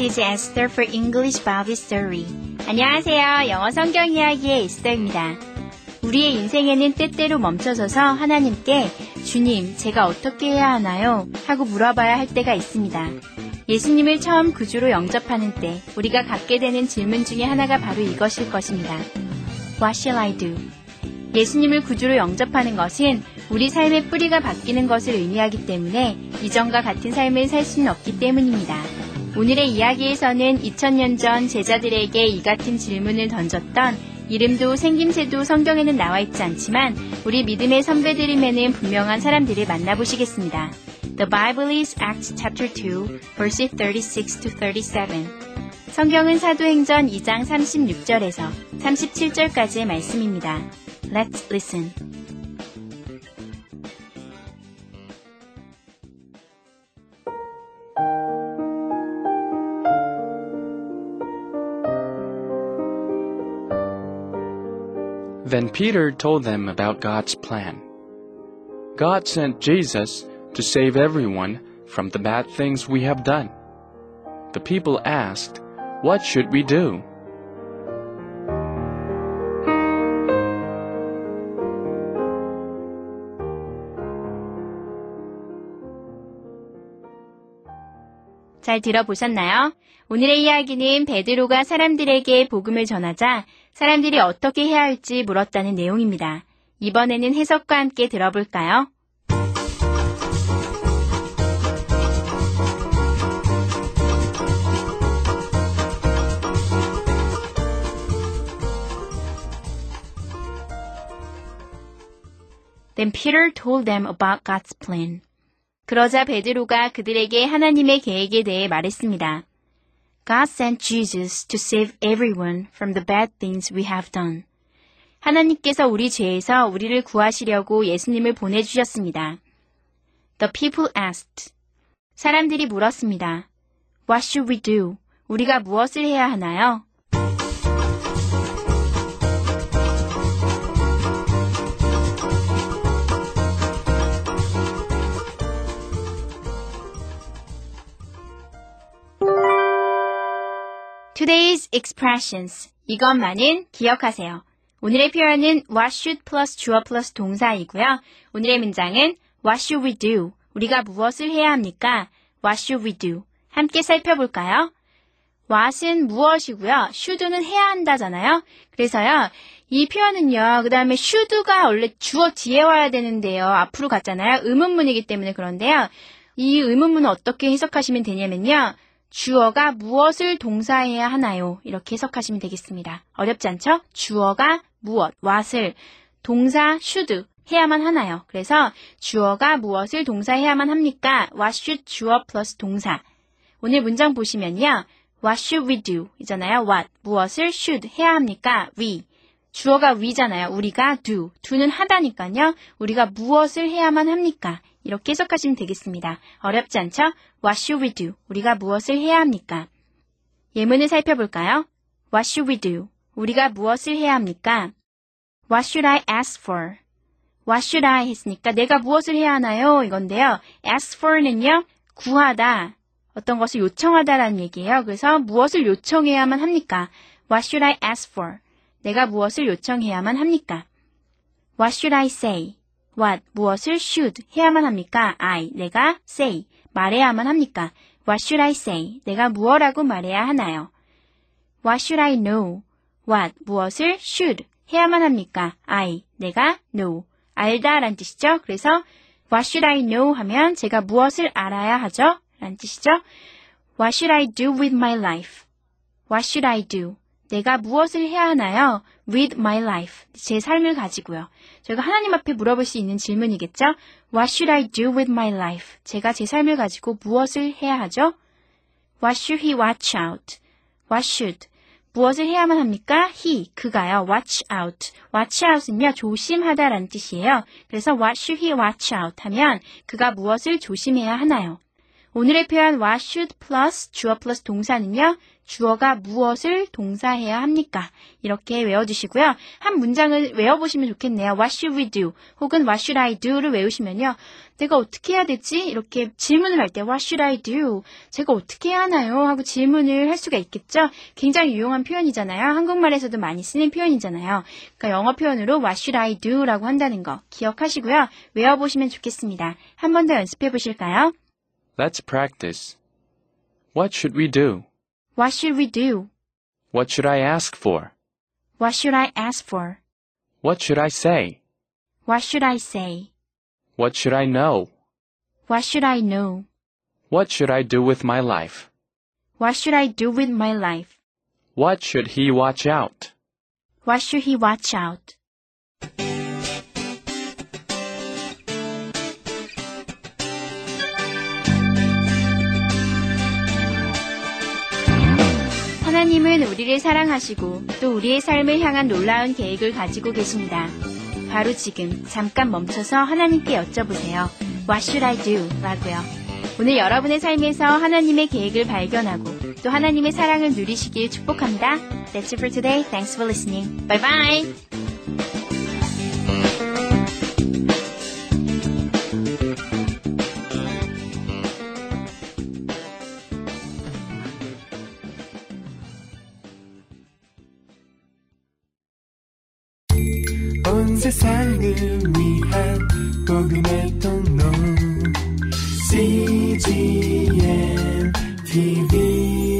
Is Esther for English Bible Story. 안녕하세요. 영어 성경 이야기의 에스더입니다. 우리의 인생에는 때때로 멈춰서서 하나님께 주님, 제가 어떻게 해야 하나요? 하고 물어봐야 할 때가 있습니다. 예수님을 처음 구주로 영접하는 때 우리가 갖게 되는 질문 중에 하나가 바로 이것일 것입니다. What shall I do? 예수님을 구주로 영접하는 것은 우리 삶의 뿌리가 바뀌는 것을 의미하기 때문에 이전과 같은 삶을 살 수는 없기 때문입니다. 오늘의 이야기에서는 2000년 전 제자들에게 이 같은 질문을 던졌던 이름도 생김새도 성경에는 나와 있지 않지만 우리 믿음의 선배들임에는 분명한 사람들을 만나보시겠습니다. The Bible is Acts chapter 2, verses 36 to 37. 성경은 사도행전 2장 36절에서 37절까지의 말씀입니다. Let's listen. Then Peter told them about God's plan. God sent Jesus to save everyone from the bad things we have done. The people asked, What should we do? 잘 들어보셨나요? 오늘의 이야기는 베드로가 사람들에게 복음을 전하자 사람들이 어떻게 해야 할지 물었다는 내용입니다. 이번에는 해석과 함께 들어볼까요? Then Peter told them about God's plan. 그러자 베드로가 그들에게 하나님의 계획에 대해 말했습니다. God sent Jesus to save everyone from the bad things we have done. 하나님께서 우리 죄에서 우리를 구하시려고 예수님을 보내주셨습니다. The people asked. 사람들이 물었습니다. What should we do? 우리가 무엇을 해야 하나요? Today's expressions. 이것만은 기억하세요. 오늘의 표현은 what should plus 주어 plus 동사이고요. 오늘의 문장은 what should we do? 우리가 무엇을 해야 합니까? What should we do? 함께 살펴볼까요? what은 무엇이고요. should는 해야 한다잖아요. 그래서요. 이 표현은요. 그 다음에 should가 원래 주어 뒤에 와야 되는데요. 앞으로 갔잖아요. 의문문이기 때문에 그런데요. 이 의문문은 어떻게 해석하시면 되냐면요. 주어가 무엇을 동사해야 하나요? 이렇게 해석하시면 되겠습니다. 어렵지 않죠? 주어가 무엇, what을 동사 should 해야만 하나요? 그래서 주어가 무엇을 동사해야만 합니까? what should 주어 플러스 동사. 오늘 문장 보시면요. what should we do? 이잖아요. what, 무엇을 should 해야 합니까? we. 주어가 we잖아요. 우리가 do. do는 하다니까요. 우리가 무엇을 해야만 합니까? 이렇게 해석하시면 되겠습니다. 어렵지 않죠? What should we do? 우리가 무엇을 해야 합니까? 예문을 살펴볼까요? What should we do? 우리가 무엇을 해야 합니까? What should I ask for? What should I 했으니까 내가 무엇을 해야 하나요? 이건데요. ask for는요. 구하다. 어떤 것을 요청하다라는 얘기예요. 그래서 무엇을 요청해야만 합니까? What should I ask for? 내가 무엇을 요청해야만 합니까? What should I say? What 무엇을 should 해야만 합니까? I 내가 say 말해야만 합니까? What should I say? 내가 무엇라고 말해야 하나요? What should I know? what 무엇을 should 해야만 합니까? I 내가 know 알다란 뜻이죠. 그래서 What should I know 하면 제가 무엇을 알아야 하죠? 라는 뜻이죠. What should I do with my life? What should I do? 내가 무엇을 해야 하나요? with my life. 제 삶을 가지고요. 저희가 하나님 앞에 물어볼 수 있는 질문이겠죠? What should I do with my life? 제가 제 삶을 가지고 무엇을 해야 하죠? What should he watch out? What should? 무엇을 해야만 합니까? he, 그가요. watch out. watch out은요, 조심하다라는 뜻이에요. 그래서 what should he watch out 하면 그가 무엇을 조심해야 하나요? 오늘의 표현 what should plus 주어 플러스 동사는요, 주어가 무엇을 동사해야 합니까? 이렇게 외워주시고요. 한 문장을 외워보시면 좋겠네요. What should we do? 혹은 What should I do?를 외우시면요. 내가 어떻게 해야 되지? 이렇게 질문을 할 때 What should I do? 제가 어떻게 해야 하나요? 하고 질문을 할 수가 있겠죠? 굉장히 유용한 표현이잖아요. 한국말에서도 많이 쓰는 표현이잖아요. 그러니까 영어 표현으로 What should I do? 라고 한다는 거 기억하시고요. 외워보시면 좋겠습니다. 한 번 더 연습해 보실까요? Let's practice. What should we do? What should we do? What should I ask for? What should I ask for? What should I say? What should I say? What should I know? What should I know? What should I do with my life? What should I do with my life? What should he watch out? What should he watch out? 하나님은 우리를 사랑하시고 또 우리의 삶을 향한 놀라운 계획을 가지고 계십니다. 바로 지금 잠깐 멈춰서 하나님께 여쭤보세요. What should I do? 라고요. 오늘 여러분의 삶에서 하나님의 계획을 발견하고 또 하나님의 사랑을 누리시길 축복합니다. That's it for today. Thanks for listening. Bye bye! 세상을 위한 복음의 통로 CGM TV